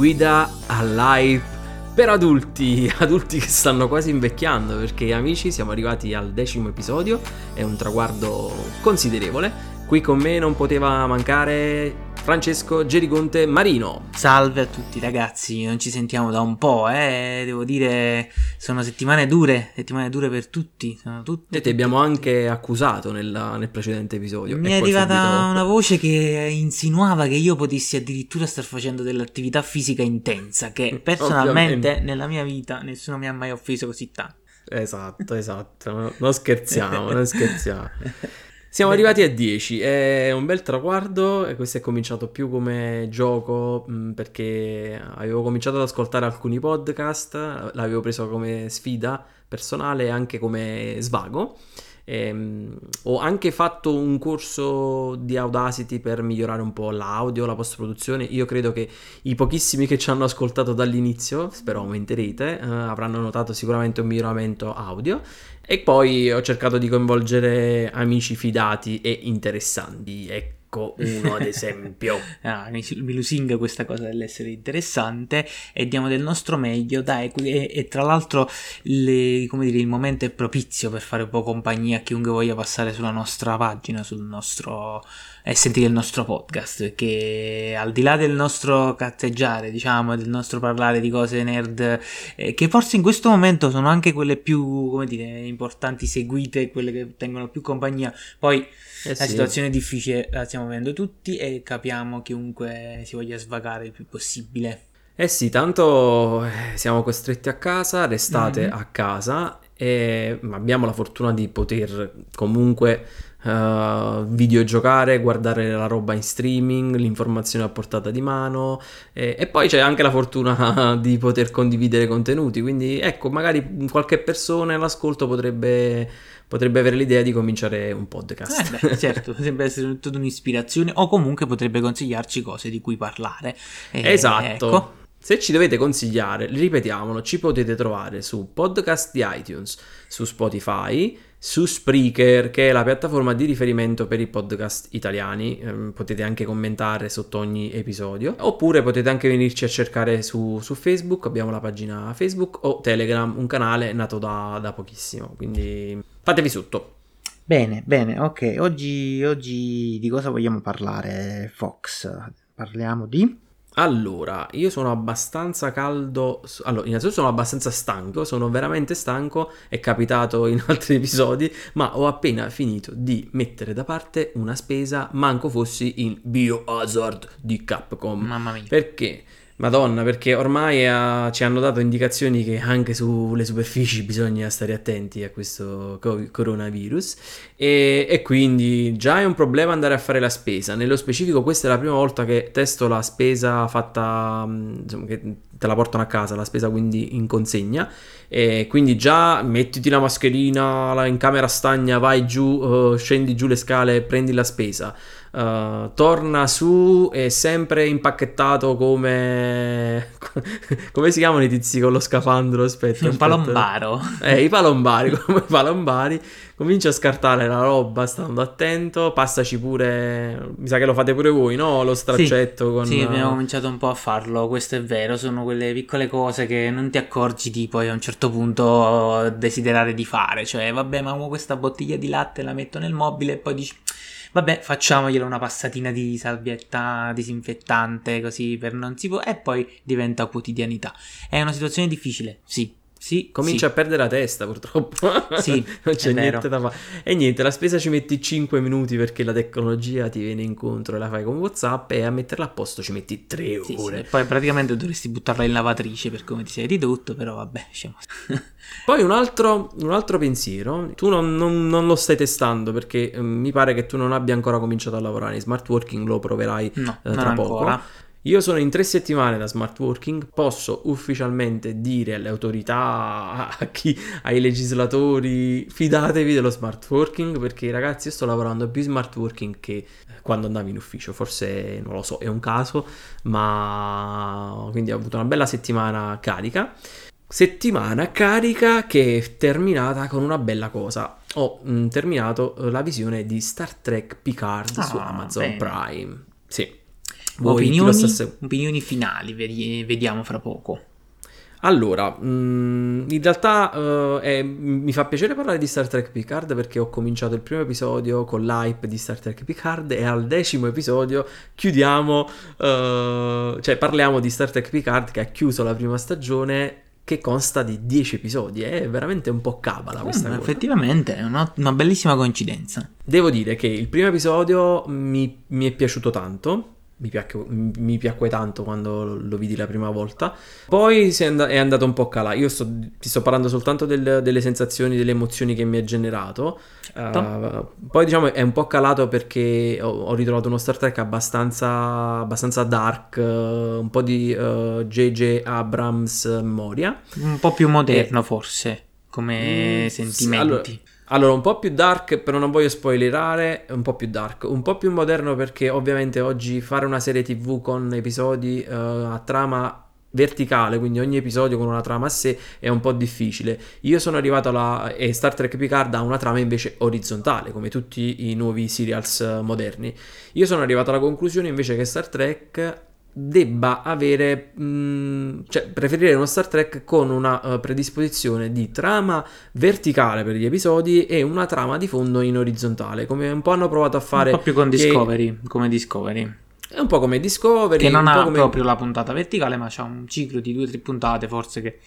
guida all'hype per adulti, adulti che stanno quasi invecchiando perché amici siamo arrivati al decimo episodio, è un traguardo considerevole. Qui con me non poteva mancare Francesco Gerigonte Marino. Salve a tutti ragazzi, non ci sentiamo da un po', eh? devo dire, sono settimane dure, settimane dure per tutti. Sono tutte, e ti abbiamo anche accusato nella, nel precedente episodio. Mi è arrivata subito... una voce che insinuava che io potessi addirittura star facendo dell'attività fisica intensa, che personalmente nella mia vita nessuno mi ha mai offeso così tanto. Esatto, esatto, non scherziamo, non scherziamo. Siamo arrivati a 10, è un bel traguardo e questo è cominciato più come gioco mh, mm, perché avevo cominciato ad ascoltare alcuni podcast, l'avevo preso come sfida personale e anche come svago. Ehm, ho anche fatto un corso di Audacity per migliorare un po' l'audio, la post-produzione. Io credo che i pochissimi che ci hanno ascoltato dall'inizio, spero aumenterete, eh, avranno notato sicuramente un miglioramento audio. E poi ho cercato di coinvolgere amici fidati e interessanti. Ecco uno ad esempio. ah, mi, lusinga questa cosa dell'essere interessante e diamo del nostro meglio, dai, e, e tra l'altro le, dire, il momento è propizio per fare un po' compagnia a chiunque voglia passare sulla nostra pagina, sul nostro e sentire il nostro podcast perché al di là del nostro cazzeggiare diciamo del nostro parlare di cose nerd eh, che forse in questo momento sono anche quelle più come dire importanti seguite quelle che tengono più compagnia poi eh la sì. situazione è difficile la stiamo vivendo tutti e capiamo chiunque si voglia svagare il più possibile eh sì tanto eh, siamo costretti a casa restate mm-hmm. a casa e abbiamo la fortuna di poter comunque uh, videogiocare, guardare la roba in streaming, l'informazione a portata di mano e, e, poi c'è anche la fortuna di poter condividere contenuti, quindi ecco, magari qualche persona all'ascolto potrebbe potrebbe avere l'idea di cominciare un podcast. Eh beh, certo, potrebbe essere tutta un'ispirazione o comunque potrebbe consigliarci cose di cui parlare. E, esatto. Ecco. Se ci dovete consigliare, ripetiamolo, ci potete trovare su podcast di iTunes, su Spotify, su Spreaker, che è la piattaforma di riferimento per i podcast italiani. Eh, potete anche commentare sotto ogni episodio. Oppure potete anche venirci a cercare su, su Facebook. Abbiamo la pagina Facebook o Telegram, un canale nato da, da pochissimo. Quindi fatevi sotto. Bene, bene, ok. Oggi, oggi di cosa vogliamo parlare, Fox? Parliamo di. Allora, io sono abbastanza caldo. Allora, innanzitutto sono abbastanza stanco, sono veramente stanco, è capitato in altri episodi, ma ho appena finito di mettere da parte una spesa, manco fossi in Biohazard di Capcom. Mamma mia. Perché? Madonna, perché ormai ha, ci hanno dato indicazioni che anche sulle superfici bisogna stare attenti a questo coronavirus e, e, quindi già è un problema andare a fare la spesa. Nello specifico questa è la prima volta che testo la spesa fatta, insomma, che te la portano a casa, la spesa quindi in consegna e quindi già mettiti la mascherina in camera stagna, vai giù, uh, scendi giù le scale, prendi la spesa. Uh, torna su è sempre impacchettato come come si chiamano i tizi con lo scafandro? Aspetta, un palombaro. Eh i palombari come i palombari. Comincia a scartare la roba stando attento. Passaci pure mi sa che lo fate pure voi no? Lo straccetto sì, con sì abbiamo cominciato un po' a farlo questo è vero sono quelle piccole cose che non ti accorgi di poi a un certo punto desiderare di fare cioè vabbè ma questa bottiglia di latte la metto nel mobile e poi dici Vabbè, facciamoglielo una passatina di salvietta disinfettante così per non si può e poi diventa quotidianità. È una situazione difficile, sì, sì, Comincia sì. a perdere la testa purtroppo. Sì, non c'è niente da fare. E niente, la spesa ci metti 5 minuti perché la tecnologia ti viene incontro e la fai con WhatsApp e a metterla a posto ci metti 3 ore. Sì, sì. poi praticamente dovresti buttarla in lavatrice per come ti sei ridotto, però vabbè, diciamo. poi un altro, un altro, pensiero, tu non, non, non, lo stai testando perché eh, mi pare che tu non abbia ancora cominciato a lavorare in smart working, lo proverai no, eh, tra poco. Ancora. Io sono in tre settimane da smart working, posso ufficialmente dire alle autorità, a chi, ai legislatori, fidatevi dello smart working perché ragazzi io sto lavorando più smart working che quando andavo in ufficio, forse non lo so, è un caso, ma quindi ho avuto una bella settimana carica. Settimana carica che è terminata con una bella cosa. Ho mh, mm, terminato la visione di Star Trek Picard ah, su Amazon bene. Prime. Sì. Opinioni, segu- opinioni finali, vedi- vediamo fra poco. Allora, mm, in realtà eh, è- mi fa piacere parlare di Star Trek Picard perché ho cominciato il primo episodio con l'hype di Star Trek Picard e al decimo episodio chiudiamo, eh, cioè parliamo di Star Trek Picard che ha chiuso la prima stagione che consta di 10 episodi. È veramente un po' cabala questa Mm, cosa. effettivamente è una, una bellissima coincidenza. Devo dire che il primo episodio mi, mi è piaciuto tanto. Mi, piacque- mi piacque tanto quando lo vidi la prima volta. Poi è, and- è andato un po' calare. Io sto- ti sto parlando soltanto del- delle sensazioni, delle emozioni che mi ha generato. Uh, poi diciamo è un po' calato perché ho, ho ritrovato uno Star Trek abbastanza, abbastanza dark, eh, un po' di eh, J.J. Abrams memoria. Un po' più moderno forse, come Mm, sentimenti. sì, Allora, un po' più dark, però non voglio spoilerare, un po' più dark, un po' più moderno perché ovviamente oggi fare una serie TV con episodi eh, a trama verticale, quindi ogni episodio con una trama a sé è un po' difficile. Io sono arrivato alla e Star Trek Picard ha una trama invece orizzontale, come tutti i nuovi serials eh, moderni. Io sono arrivato alla conclusione invece che Star Trek debba avere, mh, cioè preferire uno Star Trek con una eh, predisposizione di trama verticale per gli episodi e una trama di fondo in orizzontale, come un po' hanno provato a fare un po' più con che- Discovery, come Discovery. È un po' come Discovery, Che non ha come proprio la puntata verticale, ma c'ha un ciclo di due o tre puntate forse che...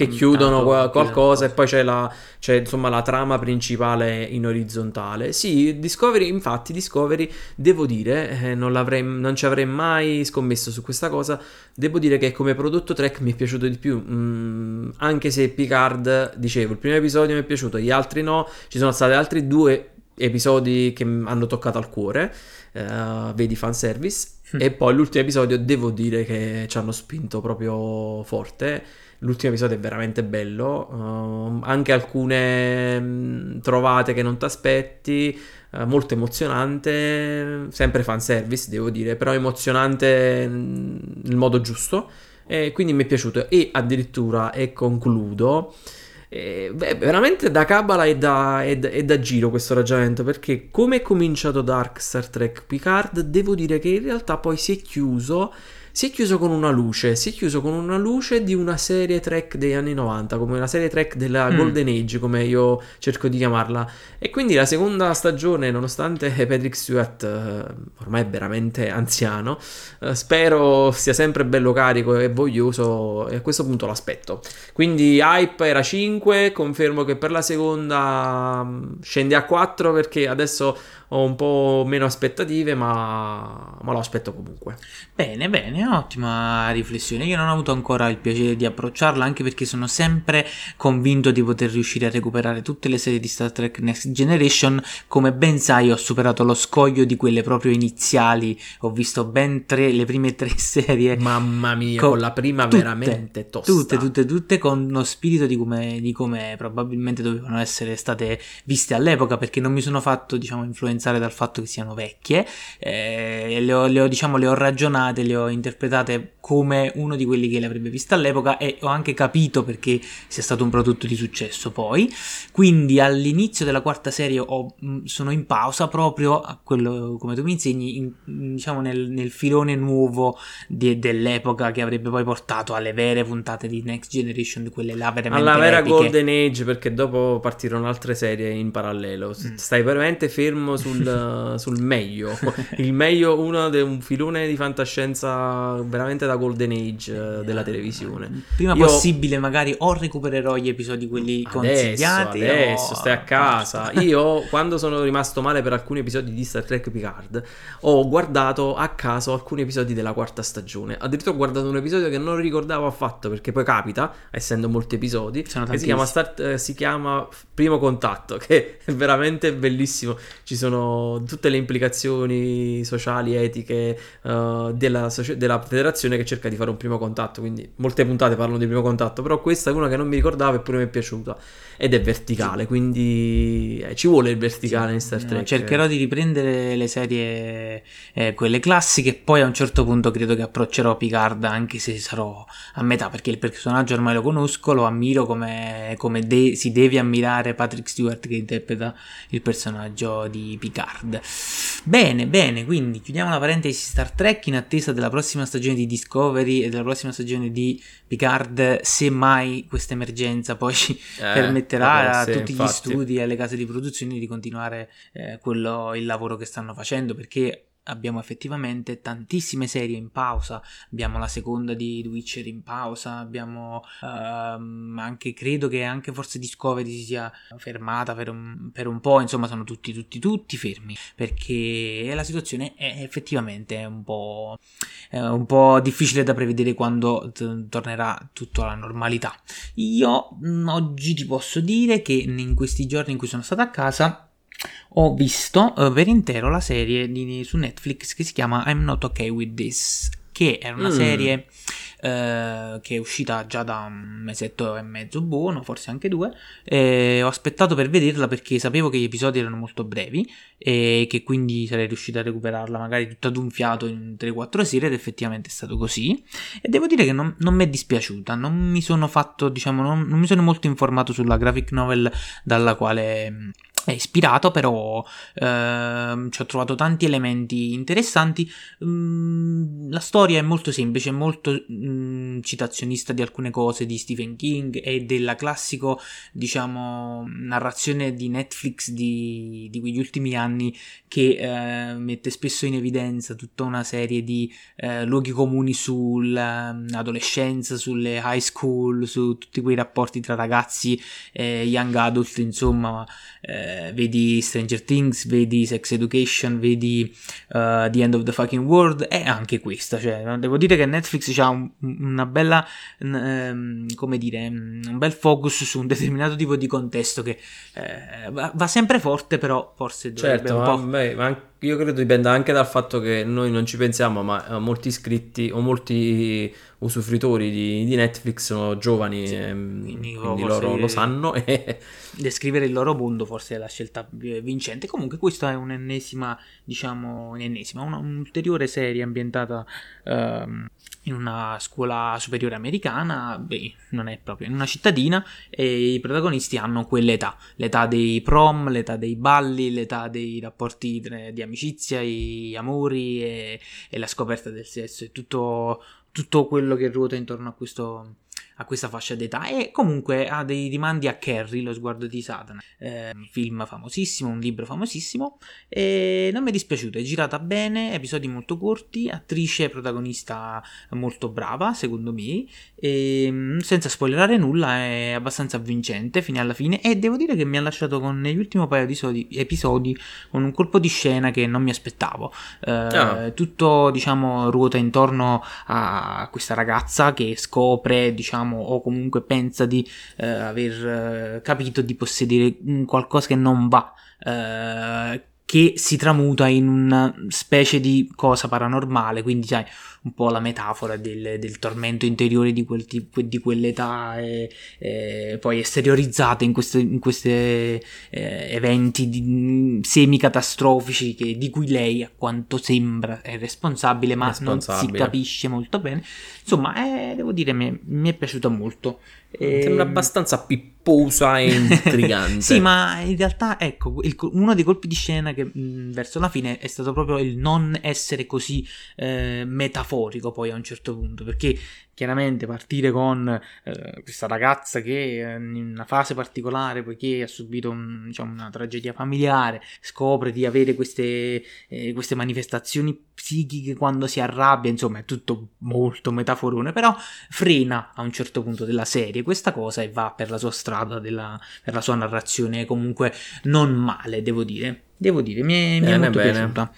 che chiudono tanto qualcosa e poi c'è, la, c'è insomma la trama principale in orizzontale. Sì, Discovery, infatti, Discovery, devo dire, eh, non, l'avrei, non ci avrei mai scommesso su questa cosa. Devo dire che come prodotto Trek mi è piaciuto di più, Mm, anche se Picard, dicevo, il primo episodio mi è piaciuto, gli altri no. Ci sono stati altri due episodi che mi hanno toccato al cuore, eh, vedi fanservice. E poi l'ultimo episodio devo dire che ci hanno spinto proprio forte. L'ultimo episodio è veramente bello, ehm, anche alcune mh, trovate che non ti aspetti, eh, molto emozionante, sempre fanservice devo dire, però emozionante mh, nel modo giusto e quindi mi è piaciuto. E addirittura, e concludo, eh, beh, veramente da cabala e da, e e da giro questo ragionamento perché come è cominciato Dark Star Trek Picard devo dire che in realtà poi si è chiuso si è chiuso con una luce, si è chiuso con una luce di una serie Trek degli anni 90, come una serie Trek della Mm. Golden Age, come io cerco di chiamarla. E quindi la seconda stagione, nonostante Patrick Stewart eh, ormai è veramente anziano, eh, spero sia sempre bello carico e voglioso e a questo punto l'aspetto. Quindi hype era 5, confermo che per la seconda mh, scende a 4 perché adesso ho un po' meno aspettative, ma, ma lo aspetto comunque. Bene, bene, ottima riflessione. Io non ho avuto ancora il piacere di approcciarla, anche perché sono sempre convinto di poter riuscire a recuperare tutte le serie di Star Trek Next Generation. Come ben sai, ho superato lo scoglio di quelle proprio iniziali. Ho visto ben tre, le prime tre serie. Mamma mia, Co- con la prima tutte, veramente tosta. Tutte, tutte, tutte con uno spirito di come, di come probabilmente dovevano essere state viste all'epoca, perché non mi sono fatto, diciamo, influenzare dal fatto che siano vecchie. eh, le, ho, le ho, diciamo, le ho ragionate, le ho interpretate come uno di quelli che le avrebbe viste all'epoca e ho anche capito perché sia stato un prodotto di successo poi. Quindi all'inizio della quarta serie ho- mh, sono in pausa proprio a quello, come tu mi insegni, in- diciamo nel, nel filone nuovo di- dell'epoca che avrebbe poi portato alle vere puntate di Next Generation, quelle là veramente Alla vera epiche. Golden Age, perché dopo partirono altre serie in parallelo. Mm. Stai veramente fermo sul, sul meglio. Il meglio, uno di un filone di fantascienza veramente da Golden Age eh, della televisione. Prima Io- possibile, magari o recupererò gli episodi quelli Adesso, consigliati. adesso o- stai a casa. Io, quando sono rimasto male per alcuni episodi di Star Trek Picard, ho guardato a caso alcuni episodi della quarta stagione. Addirittura ho guardato un episodio che non ricordavo affatto, perché poi capita, essendo molti episodi, si chiama. Star- eh, si chiama Primo Contatto, che è veramente bellissimo. Ci sono tutte le implicazioni sociali, etiche eh, della, socie- della federazione che cerca di fare un primo contatto. Quindi molte puntate parlano di primo contatto, però questa è una che non mi ricordavo eppure mi è piaciuta. Ed è verticale, quindi eh, ci vuole il verticale in Star No, Trek. cercherò di riprendere le serie, eh, quelle classiche, poi a un certo punto credo che approccerò Picard anche se sarò a metà, perché il personaggio ormai lo conosco, lo ammiro come, come de- si deve ammirare Patrick Stewart che interpreta il personaggio di Picard. Picard. Bene, bene, quindi chiudiamo la parentesi Star Trek in attesa della prossima stagione di Discovery e della prossima stagione di Picard, se mai questa emergenza poi ci eh, permetterà a tutti infatti. gli studi e alle case di produzione di continuare eh, quello, il lavoro che stanno facendo, perché abbiamo effettivamente tantissime serie in pausa, abbiamo la seconda di The Witcher in pausa, abbiamo uh, anche, credo che anche forse Discovery si sia fermata per un, per un, po', insomma sono tutti, tutti, tutti fermi, perché la situazione è effettivamente un po', è un po' difficile da prevedere quando t- tornerà tutto alla normalità. Io mm, oggi ti posso dire che in questi giorni in cui sono stato a casa ho visto uh, per intero la serie di, su Netflix che si chiama I'm Not Okay With This, che è una mm. serie uh, che è uscita già da un mesetto e mezzo buono, forse anche due. Ho aspettato per vederla perché sapevo che gli episodi erano molto brevi e che quindi sarei riuscito a recuperarla magari tutta d'un fiato in 3-4 sere ed effettivamente è stato così. E devo dire che non, non mi è dispiaciuta, non mi sono fatto, diciamo, non, non mi sono molto informato sulla graphic novel dalla quale è ispirato, però ehm, ci ho trovato tanti elementi interessanti. Mm, la storia è molto semplice, molto mm, citazionista di alcune cose di Stephen King e della classico, diciamo, narrazione di Netflix di, di quegli ultimi anni che eh, mette spesso in evidenza tutta una serie di eh, luoghi comuni sull'adolescenza, sulle high school, su tutti quei rapporti tra ragazzi e young adult, insomma. Eh, vedi Stranger Things, vedi Sex Education, vedi uh, The End of the Fucking World e anche questa, cioè devo dire che Netflix ha un, una bella, um, come dire, un bel focus su un determinato tipo di contesto che uh, va, va, sempre forte, però forse dovrebbe certo, un po'... Ma, ma io credo dipenda anche dal fatto che noi non ci pensiamo, ma molti iscritti o molti usufruitori di, di Netflix sono giovani, sì, ehm, quindi, quindi loro lo sanno. E... Descrivere il loro mondo forse è la scelta vincente. Comunque, questa è un'ennesima, diciamo, un'ennesima, una, un'ulteriore serie ambientata um, in una scuola superiore americana, beh, non è proprio in una cittadina, e i protagonisti hanno quell'età, l'età dei prom, l'età dei balli, l'età dei rapporti di amicizia, i amori e, e la scoperta del sesso, è tutto, tutto quello che ruota intorno a questo a questa fascia d'età e comunque ha dei rimandi a Carrie, lo sguardo di Satana, eh, un film famosissimo, un libro famosissimo e non mi è dispiaciuto, è girata bene, episodi molto corti, attrice protagonista molto brava secondo me e mm, senza spoilerare nulla è abbastanza avvincente fino alla fine e devo dire che mi ha lasciato con negli ultimi paio di episodi, episodi con un colpo di scena che non mi aspettavo. Eh, oh. Tutto diciamo ruota intorno a questa ragazza che scopre diciamo diciamo, o comunque pensa di eh, aver eh, capito di possedere qualcosa che non va, eh, che si tramuta in una specie di cosa paranormale, quindi sai, un po' la metafora del, del tormento interiore di, quel tipo, di quell'età e, e poi esteriorizzata in questi eh, eventi di, semi-catastrofici che, di cui lei a quanto sembra è responsabile ma responsabile. non si capisce molto bene insomma eh, devo dire mi, mi è piaciuta molto e... sembra abbastanza pipposa e intrigante sì ma in realtà ecco il, uno dei colpi di scena che mh, verso la fine è stato proprio il non essere così eh, metaforico poi a un certo punto, perché chiaramente partire con eh, questa ragazza che in una fase particolare, poiché ha subito un, diciamo, una tragedia familiare, scopre di avere queste, eh, queste, manifestazioni psichiche quando si arrabbia, insomma è tutto molto metaforone, però frena a un certo punto della serie questa cosa e va per la sua strada, della, per la sua narrazione comunque non male, devo dire. Devo dire, mi è, mi è molto bene. piaciuta.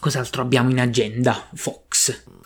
Cos'altro abbiamo in agenda, Fox?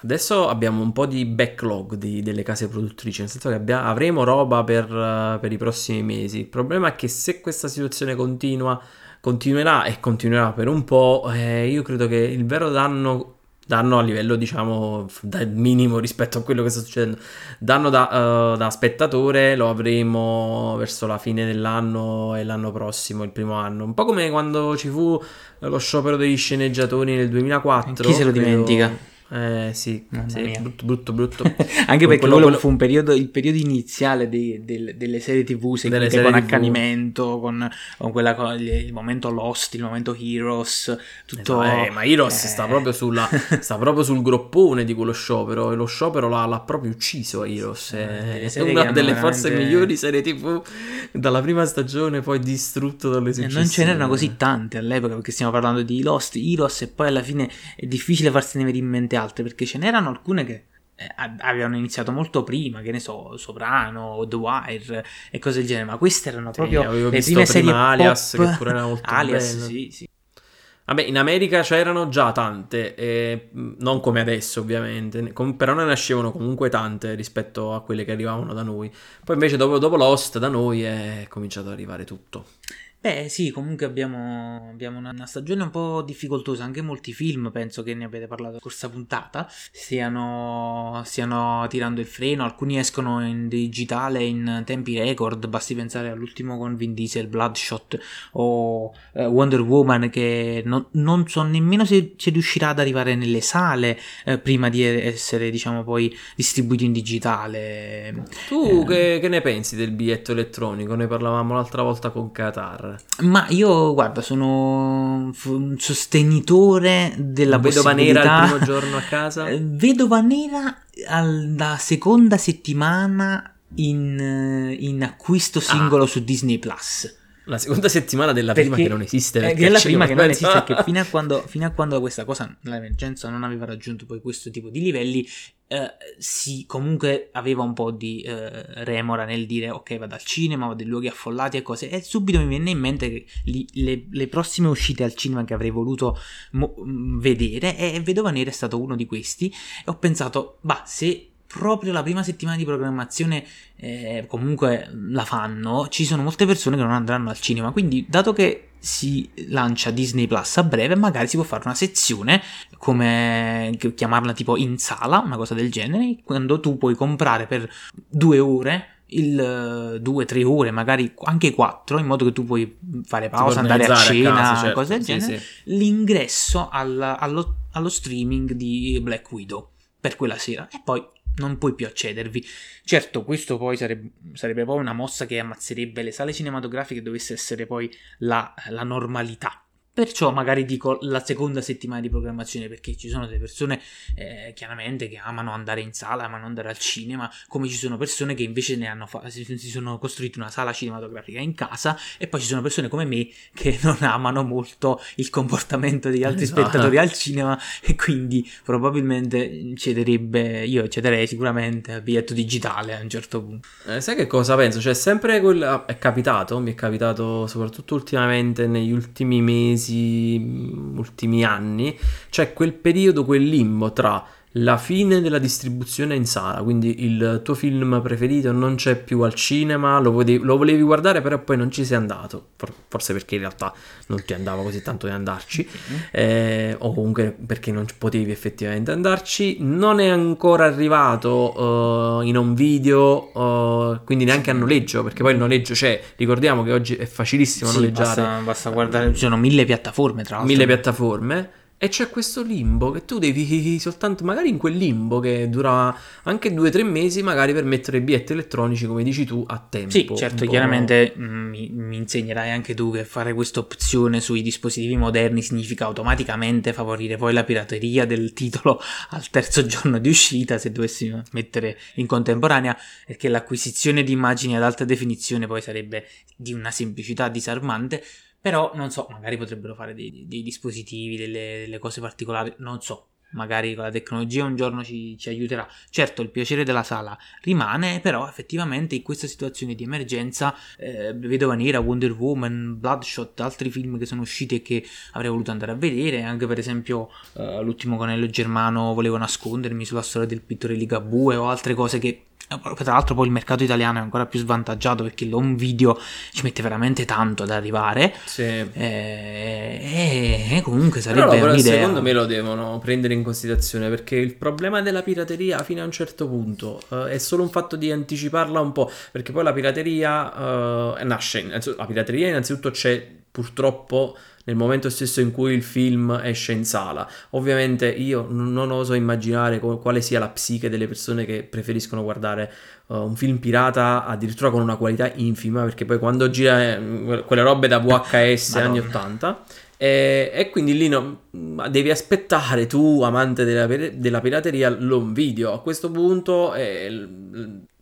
Adesso abbiamo un po' di backlog di, delle case produttrici, nel senso che abbiamo, avremo roba per, uh, per, i prossimi mesi. Il problema è che se questa situazione continua, continuerà e continuerà per un po', eh, io credo che il vero danno danno a livello diciamo minimo rispetto a quello che sta succedendo danno da, uh, da, spettatore lo avremo verso la fine dell'anno e l'anno prossimo il primo anno. Un po' come quando ci fu lo sciopero degli sceneggiatori nel 2004 chi se lo dimentica Eh sì, sì, brutto, brutto, brutto. Anche perché Quello- quello, fu un periodo, il periodo iniziale dei- del- delle serie tv seguite serie con TV. accanimento, con, con quella co- il, il momento Lost, il momento Heroes, tutto... Eh, ma Heroes eh, sta proprio sulla sta proprio sul groppone di quello sciopero e lo sciopero l'ha, l'ha proprio ucciso Heroes. Eh, È, una delle veramente- migliori serie TV dalla prima stagione, poi distrutto dalle E successive. non ce n'erano così tante all'epoca perché stiamo parlando di Lost, Heroes e poi alla fine è difficile farsene venire in mente altre perché ce n'erano alcune che eh, avevano iniziato molto prima, che ne so, Soprano, The Wire e cose del genere, ma queste erano proprio avevo le visto prime prima serie Alias, pop. che pure era molto Alias, bello. sì, sì. Vabbè, in America c'erano già tante, eh, non come adesso ovviamente, com- però ne nascevano comunque tante rispetto a quelle che arrivavano da noi. Poi invece dopo, dopo Lost da noi è cominciato ad arrivare tutto. Beh, sì, comunque abbiamo, abbiamo una, una stagione un po' difficoltosa. Anche molti film, penso che ne avete parlato la scorsa puntata, stiano, stiano tirando il freno. Alcuni escono in digitale in tempi record. Basti pensare all'ultimo con Vin Diesel, Bloodshot o eh, Wonder Woman, che non, non so nemmeno se, se riuscirà ad arrivare nelle sale eh, prima di essere, diciamo, poi distribuito in digitale. Tu Eh. che, che ne pensi del biglietto elettronico? Ne parlavamo l'altra volta con Qatar. Ma io, guarda, sono un sostenitore della Vedova nera il primo giorno a casa? Eh, Vedova nera alla seconda settimana in, eh, in acquisto singolo su Disney Plus. La seconda settimana della prima Perché- che non esiste. Perché che è la ci prima che non esiste, che fino a, quando, fino a quando questa cosa, l'emergenza non aveva raggiunto poi questo tipo di livelli, eh, si comunque aveva un po' di eh, remora nel dire ok vado al cinema, vado in luoghi affollati e cose, e subito mi venne in mente che li- le, le prossime uscite al cinema che avrei voluto mo- vedere, e Vedova Nera è stato uno di questi, e ho pensato, bah, se proprio la prima settimana di programmazione eh, comunque la fanno, ci sono molte persone che non andranno al cinema. Quindi, dato che si lancia Disney Plus a breve, magari si può fare una sezione come chiamarla tipo in sala, una cosa del genere, quando tu puoi comprare per due ore. Il eh, due, tre ore, magari anche quattro, in modo che tu puoi fare pausa, andare a cena, casa, certo. cose del Sì, genere sì. l'ingresso al- allo, allo streaming di Black Widow per quella sera e poi non puoi più accedervi. Certo, questo poi sarebbe, sarebbe poi una mossa che ammazzerebbe le sale cinematografiche dovesse essere poi la, la normalità. Perciò magari dico la seconda settimana di programmazione perché ci sono delle persone eh, chiaramente che amano andare in sala, amano andare al cinema, come ci sono persone che invece ne hanno fa- si, sono costruite una sala cinematografica in casa e poi ci sono persone come me che non amano molto il comportamento degli altri Esatto. spettatori al cinema e quindi probabilmente cederebbe, io cederei sicuramente al biglietto digitale a un certo punto. Eh, sai che cosa penso? Cioè, sempre quella. È capitato, mi è capitato soprattutto ultimamente, negli ultimi mesi, mh, ultimi anni. C'è quel periodo, quel limbo tra la fine della distribuzione in sala, quindi il tuo film preferito non c'è più al cinema, lo volevi, lo volevi guardare, però poi non ci sei andato. For- Forse perché in realtà non ti andava così tanto di andarci. eh, o comunque perché non potevi effettivamente andarci. Non è ancora arrivato eh, in un video, eh, quindi neanche a noleggio, perché poi il noleggio c'è. Ricordiamo che oggi è facilissimo Sì, noleggiare basta, basta guardare, ci sono mille piattaforme tra l'altro. mille piattaforme. E c'è questo limbo che tu devi soltanto, magari in quel limbo che dura anche due o tre mesi, magari per mettere i biglietti elettronici, come dici tu, a tempo. Sì, certo, chiaramente mm, mi, mi insegnerai anche tu che fare questa opzione sui dispositivi moderni significa automaticamente favorire poi la pirateria del titolo al terzo giorno di uscita, se dovessimo mettere in contemporanea, perché l'acquisizione di immagini ad alta definizione poi sarebbe di una semplicità disarmante. Però non so, magari potrebbero fare dei, dei dispositivi, delle, delle cose particolari, non so. Magari con la tecnologia un giorno ci, ci aiuterà. Certo, il piacere della sala rimane, però effettivamente in questa situazione di emergenza, eh, Vedova Nera, Wonder Woman, Bloodshot, altri film che sono usciti e che avrei voluto andare a vedere, anche per esempio eh, l'ultimo Conello Germano Volevo nascondermi sulla storia del pittore Ligabue o altre cose che tra l'altro poi il mercato italiano è ancora più svantaggiato perché l'home video ci mette veramente tanto ad arrivare Sì. e, e comunque Però, sarebbe però un'idea secondo me lo devono prendere in considerazione perché il problema della pirateria fino a un certo punto eh, è solo un fatto di anticiparla un po' perché poi la pirateria eh, nasce la pirateria innanzitutto c'è purtroppo nel momento stesso in cui il film esce in sala. Ovviamente io non oso immaginare quale sia la psiche delle persone che preferiscono guardare uh, un film pirata addirittura con una qualità infima, perché poi quando gira eh, quelle robe da VHS anni 80 e, e, quindi lì no, devi aspettare tu, amante della, della pirateria, l'home video. A questo punto eh,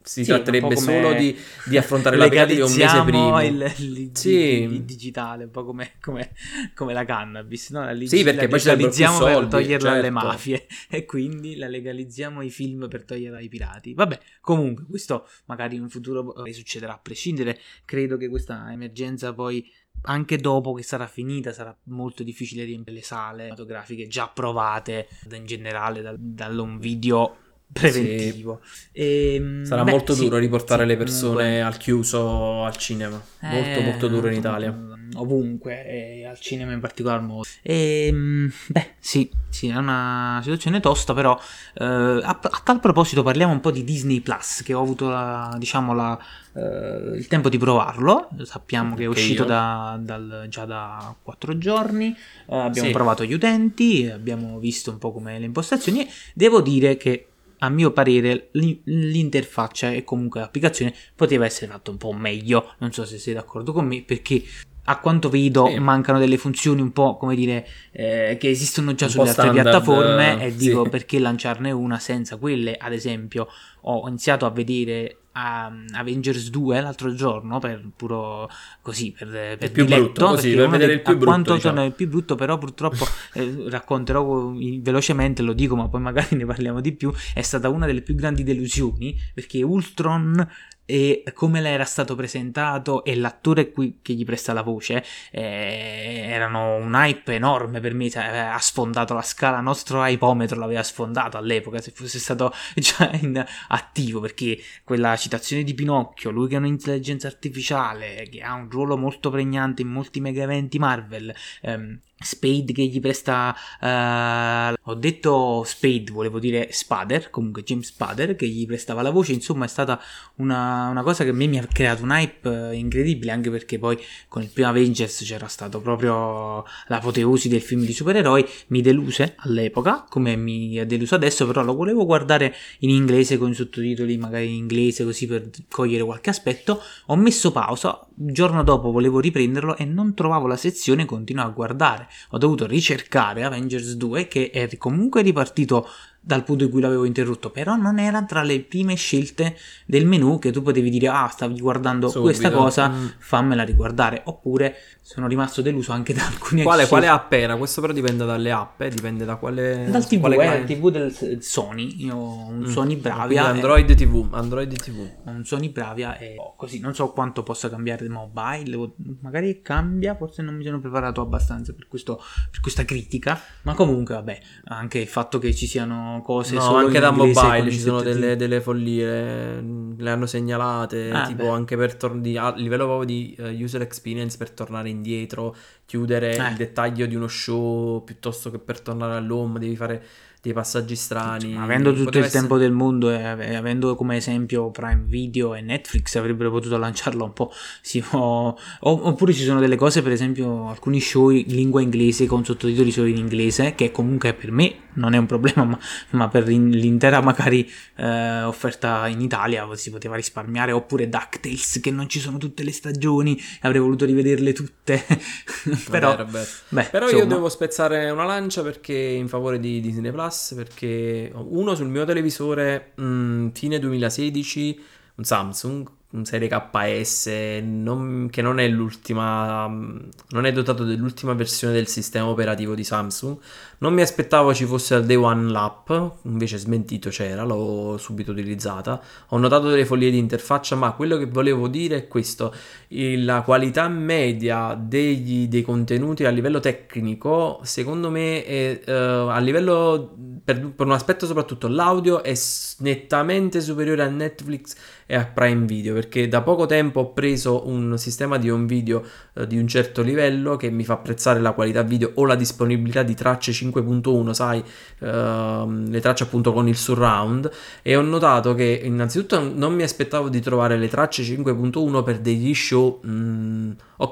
si sì, tratterebbe solo di, di, affrontare la pirateria un mese prima. Il, il, sì. il, digitale, un po' come, come, come la cannabis. No? La sì, perché poi ci legalizziamo per soldi, toglierla certo. alle mafie e quindi la legalizziamo i film per toglierla ai pirati. Vabbè, comunque, questo magari in un futuro succederà a prescindere. Credo che questa emergenza poi anche dopo che sarà finita sarà molto difficile riempire le sale fotografiche già provate in generale dal, dall'un video preventivo. Sì. Ehm, e, Sarà beh, molto duro riportare sì, le persone comunque... al chiuso al cinema. Molto, eh, molto duro in Italia. Ovunque, e al cinema in particolar modo. E, ehm, beh, sì, sì, è una situazione tosta, però eh, a, a, tal proposito parliamo un po' di Disney Plus, che ho avuto la, diciamo, la, eh, il tempo di provarlo. Sappiamo che è uscito da, dal, già da quattro giorni. Eh, abbiamo provato gli utenti, abbiamo visto un po' come le impostazioni. Devo dire che a mio parere l'interfaccia e comunque l'applicazione poteva essere fatta un po' meglio. Non so se sei d'accordo con me perché a quanto vedo sì. mancano delle funzioni un po' come dire eh, che esistono già un sulle altre standard, piattaforme e dico sì. perché lanciarne una senza quelle ad esempio ho iniziato a vedere um, Avengers 2 l'altro giorno per puro così per, per il più diletto, brutto così, per vedere il più brutto quanto diciamo. il più brutto però purtroppo eh, racconterò velocemente lo dico ma poi magari ne parliamo di più è stata una delle più grandi delusioni perché Ultron e come le era stato presentato e l'attore qui che gli presta la voce eh, erano un hype enorme per me cioè, ha sfondato la scala il nostro hypometro l'aveva sfondato all'epoca se fosse stato già in attivo perché quella citazione di Pinocchio lui che è un'intelligenza artificiale che ha un ruolo molto pregnante in molti mega eventi Marvel ehm, Spade che gli presta uh, ho detto Spade volevo dire Spader comunque James Spader che gli prestava la voce. Insomma è stata una, una cosa che a me mi ha creato un hype incredibile anche perché poi con il primo Avengers c'era stato proprio l'apoteosi del film di supereroi. Mi deluse all'epoca come mi ha deluso adesso però lo volevo guardare in inglese con i sottotitoli magari in inglese così per cogliere qualche aspetto. Ho messo pausa il giorno dopo volevo riprenderlo e non trovavo la sezione continuo a guardare ho dovuto ricercare Avengers 2 che è comunque ripartito dal punto in cui l'avevo interrotto, però non era tra le prime scelte del menu che tu potevi dire ah stavi guardando Subito. questa cosa, mm. fammela riguardare, oppure sono rimasto deluso anche da alcuni quale, quale app era? Questo però dipende dalle app, eh? dipende da quale dal TV, quale eh, TV del Sony, io ho un mm. Sony Bravia Android e... TV, Android TV. Ho un Sony Bravia e così, non so quanto possa cambiare il mobile, magari cambia, forse non mi sono preparato abbastanza per, questo, per questa critica, ma comunque vabbè, anche il fatto che ci siano cose no, anche da mobile ci sono delle, delle, follie le hanno segnalate ah, tipo beh. anche per tornare a livello proprio di uh, user experience per tornare indietro chiudere eh. il dettaglio di uno show piuttosto che per tornare all'home devi fare dei passaggi strani. avendo tutto il essere... tempo del mondo e avendo come esempio Prime Video e Netflix avrebbero potuto lanciarlo un po'. Si può... oppure ci sono delle cose, per esempio alcuni show in lingua inglese con sottotitoli solo in inglese, che comunque per me non è un problema, ma, ma per l'intera magari eh, offerta in Italia si poteva risparmiare. Oppure DuckTales che non ci sono tutte le stagioni, avrei voluto rivederle tutte. Però, vabbè. Beh, Però io devo spezzare una lancia perché in favore di Disney Plus perché uno sul mio televisore mh, mm, fine 2016, un Samsung un serie KS non, che non è l'ultima non è dotato dell'ultima versione del sistema operativo di Samsung. Non mi aspettavo ci fosse al day one l'app invece smentito c'era l'ho subito utilizzata. Ho notato delle follie di interfaccia ma quello che volevo dire è questo. La qualità media degli, dei contenuti a livello tecnico secondo me è uh, a livello per, per un aspetto soprattutto l'audio è nettamente superiore a Netflix e a Prime Video, perché da poco tempo ho preso un sistema di home video eh, di un certo livello che mi fa apprezzare la qualità video o la disponibilità di tracce 5.1, sai, ehm, le tracce appunto con il surround e ho notato che innanzitutto non mi aspettavo di trovare le tracce 5.1 per degli show mh, mm,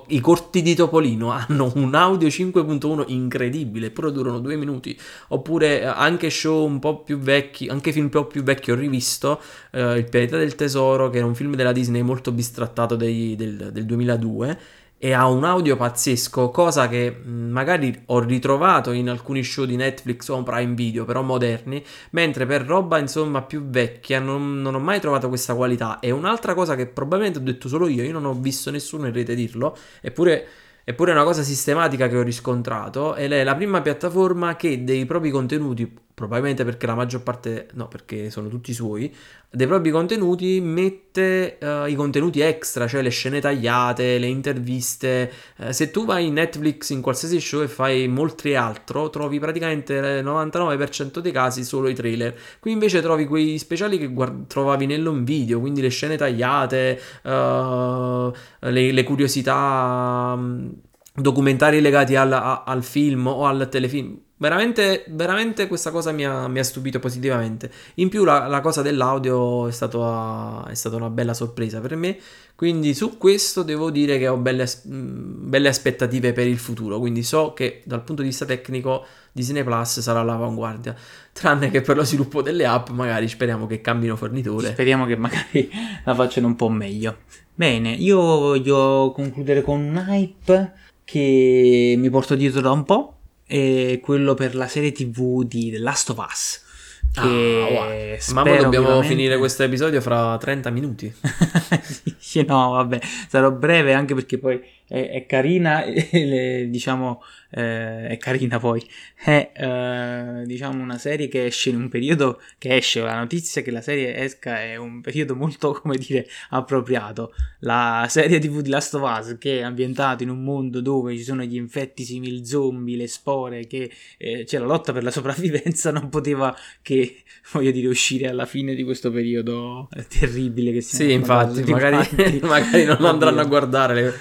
i corti di Topolino hanno un audio 5.1 incredibile, eppure durano due minuti. Oppure eh, anche show un po' più vecchi, anche film un po' più vecchi ho rivisto. Eh, Il pianeta del tesoro, che era un film della Disney molto bistrattato dei, del, del 2002 e ha un audio pazzesco, cosa che magari ho ritrovato in alcuni show di Netflix o Prime Video, però moderni, mentre per roba insomma più vecchia non, non, ho mai trovato questa qualità. E un'altra cosa che probabilmente ho detto solo io, io non ho visto nessuno in rete dirlo, eppure Eppure è una cosa sistematica che ho riscontrato ed è la prima piattaforma che dei propri contenuti, probabilmente perché la maggior parte, no perché sono tutti suoi, dei propri contenuti mette uh, i contenuti extra, cioè le scene tagliate, le interviste. Uh, se tu vai in Netflix in qualsiasi show e fai molti altro, trovi praticamente il 99% dei casi solo i trailer. Qui invece trovi quei speciali che guard- trovavi nell'home video, quindi le scene tagliate, uh, le, le, curiosità mm, documentari legati al, a, al film o al telefilm. Veramente, veramente questa cosa mi ha, mi ha stupito positivamente. In più la, la cosa dell'audio è, stato, è, stata una bella sorpresa per me, quindi su questo devo dire che ho belle, mm, belle, aspettative per il futuro, quindi so che dal punto di vista tecnico Disney Plus sarà all'avanguardia, tranne che per lo sviluppo delle app magari speriamo che cambino fornitore. Speriamo che magari la facciano un po' meglio. Bene, io voglio concludere con un hype che mi porto dietro da un po' è quello per la serie tv di The Last of Us. Che ah, wow. Ma dobbiamo veramente... finire questo episodio fra 30 minuti. sì, no, vabbè, sarò breve anche perché poi è, è carina, le, diciamo, eh, è carina poi, è eh, diciamo una serie che esce in un periodo, che esce, la notizia che la serie esca è un periodo molto, come dire, appropriato. La serie tv di Last of Us che è ambientata in un mondo dove ci sono gli infetti simili zombie, le spore, che eh, c'è la lotta per la sopravvivenza, non poteva che, voglio dire, uscire alla fine di questo periodo terribile che stiamo Sì, infatti, magari, magari non andranno a guardare le...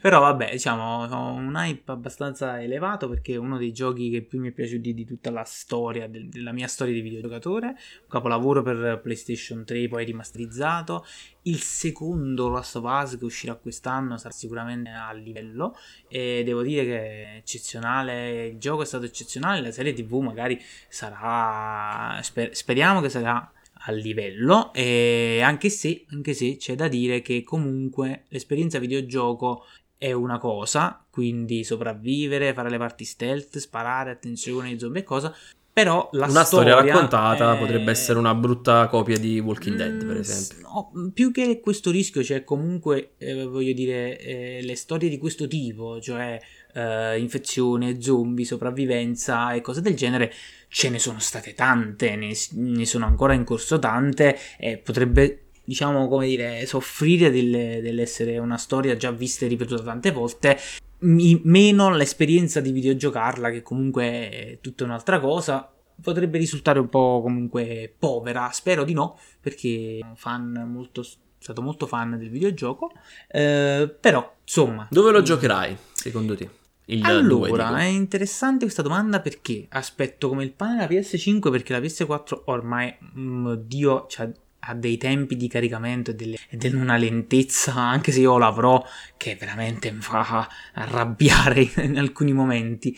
Però vabbè, diciamo, ho un hype abbastanza elevato perché è uno dei giochi che più mi è piaciuto di tutta la storia, della mia storia di videogiocatore. Un capolavoro per PlayStation 3, poi rimasterizzato. Il secondo Last of Us che uscirà quest'anno sarà sicuramente a livello e devo dire che è eccezionale, il gioco è stato eccezionale, la serie TV magari sarà, sper- speriamo che sarà a livello, e anche se, anche se c'è da dire che comunque l'esperienza videogioco è una cosa, quindi sopravvivere, fare le parti stealth, sparare, attenzione, zombie e cosa, però la una storia, storia raccontata è... potrebbe essere una brutta copia di Walking Dead, per mm, esempio. No, più che questo rischio c'è comunque, eh, voglio dire, eh, le storie di questo tipo, cioè eh, infezione, zombie, sopravvivenza e cose del genere, ce ne sono state tante, ne, ne sono ancora in corso tante e potrebbe diciamo come dire soffrire delle, dell'essere una storia già vista e ripetuta tante volte mi, meno l'esperienza di videogiocarla che comunque è tutta un'altra cosa potrebbe risultare un po' comunque povera spero di no perché sono fan molto stato molto fan del videogioco eh, però insomma. Dove lo giocherai secondo te? Il allora, 2, è interessante questa domanda perché aspetto come il pane la PS5 perché la PS4 ormai, mh, Dio, cioè, ha dei tempi di caricamento e, delle, ed una lentezza, anche se io l'avrò, che veramente mi fa arrabbiare in alcuni momenti.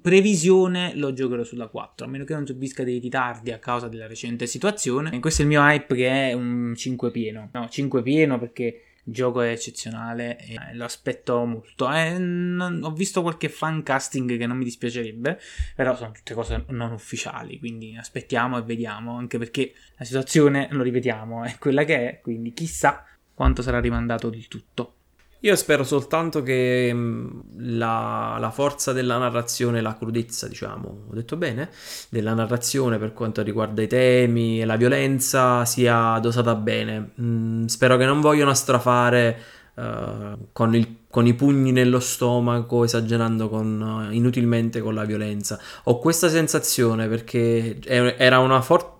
Previsione lo giocherò sulla 4, a meno che non subisca dei ritardi a causa della recente situazione. E questo è il mio hype che è un 5 pieno. No, 5 pieno perché il gioco è eccezionale e lo aspetto molto. Eh, ho visto qualche fan casting che non mi dispiacerebbe, però sono tutte cose non ufficiali, quindi aspettiamo e vediamo, anche perché la situazione, lo ripetiamo, è quella che è, quindi chissà quanto sarà rimandato il tutto. Io spero soltanto che mm, la, la, forza della narrazione, la crudezza, diciamo, ho detto bene, della narrazione per quanto riguarda i temi e la violenza sia dosata bene. Mm, spero che non vogliano strafare uh, con, il, con, i pugni nello stomaco, esagerando con, uh, inutilmente con la violenza. Ho questa sensazione perché era una forte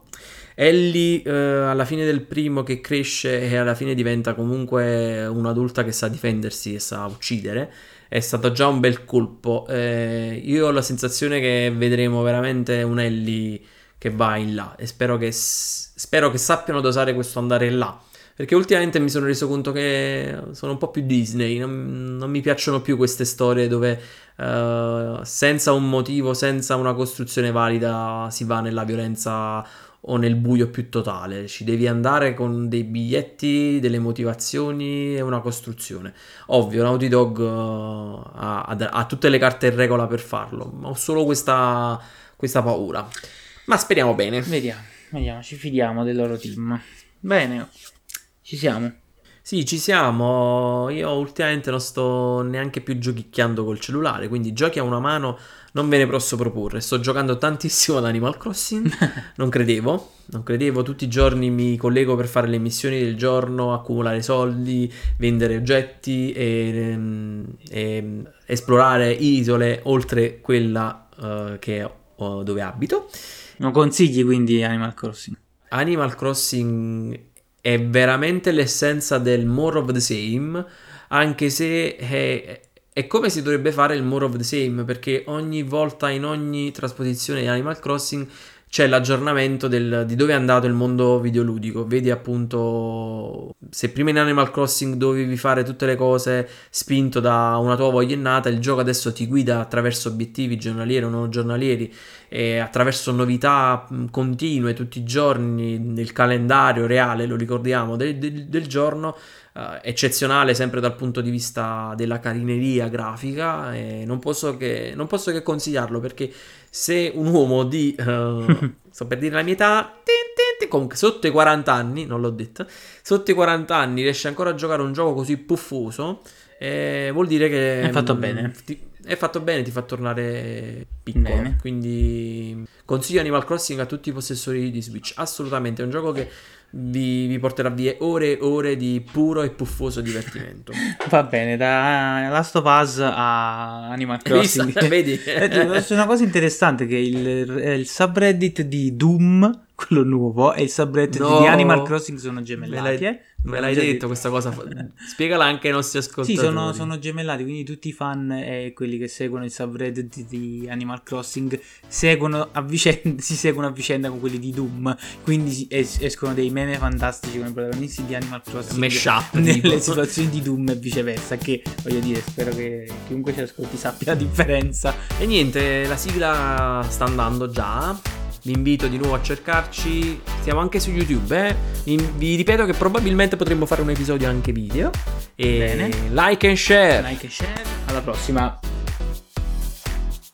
Ellie eh, alla fine del primo che cresce e alla fine diventa comunque un'adulta che sa difendersi e sa uccidere è stato già un bel colpo. Eh, io ho la sensazione che vedremo veramente un Ellie che va in là e spero che, spero che sappiano dosare questo andare là. Perché ultimamente mi sono reso conto che sono un po' più Disney, non, non mi piacciono più queste storie dove uh, senza un motivo, senza una costruzione valida si va nella violenza o nel buio più totale. Ci devi andare con dei biglietti, delle motivazioni e una costruzione. Ovvio, Naughty Dog uh, ha, ha, tutte le carte in regola per farlo, ma ho solo questa, questa paura. Ma speriamo bene. Vediamo, vediamo, ci fidiamo del loro team. Bene, ci siamo. Sì, ci siamo. Io ultimamente non sto neanche più giochicchiando col cellulare, quindi giochi a una mano non ve ne posso proporre. Sto giocando tantissimo ad Animal Crossing. non credevo, non credevo. Tutti i giorni mi collego per fare le missioni del giorno, accumulare soldi, vendere oggetti e, ehm, e esplorare isole oltre quella uh, che ho, dove abito. Non consigli quindi Animal Crossing? Animal Crossing è veramente l'essenza del more of the same, anche se è, è come si dovrebbe fare il more of the same, perché ogni volta in ogni trasposizione di Animal Crossing c'è l'aggiornamento del, di dove è andato il mondo videoludico. Vedi appunto se prima in Animal Crossing dovevi fare tutte le cose spinto da una tua voglia innata, il gioco adesso ti guida attraverso obiettivi giornalieri o non giornalieri e attraverso novità continue tutti i giorni nel calendario reale, lo ricordiamo, del, del, del giorno. Uh, eccezionale sempre dal punto di vista della carineria grafica e non posso che, non posso che consigliarlo perché se un uomo di, uh, sto per dire la mia età, comunque sotto i 40 anni, non l'ho detto, sotto i 40 anni riesce ancora a giocare un gioco così puffoso, eh, vuol dire che... È fatto mh, bene. Ti, è fatto bene, ti fa tornare piccolo. Bene. Quindi consiglio Animal Crossing a tutti i possessori di Switch. Assolutamente, è un gioco che vi, vi, porterà via ore e ore di puro e puffoso divertimento. Va bene, da Last of Us a Animal Crossing. Vedi? C'è una cosa interessante che il, il subreddit di Doom quello nuovo e il subreddit no. di Animal Crossing sono gemellati. Me l'hai, eh? Me l'hai detto questa cosa, spiegala anche ai nostri ascoltatori. Sì, sono, sono, gemellati, quindi tutti i fan e quelli che seguono il subreddit di Animal Crossing seguono vicenda, si seguono a vicenda con quelli di Doom, quindi es- escono dei meme fantastici con i protagonisti di Animal Crossing Mashup, nelle tipo. situazioni di Doom e viceversa, che voglio dire, spero che chiunque ci ascolti sappia la differenza. E niente, la sigla sta andando già vi invito di nuovo a cercarci. Siamo anche su YouTube. Eh? Vi ripeto che probabilmente potremmo fare un episodio anche video. E Bene. like and share. Like and share. Alla prossima.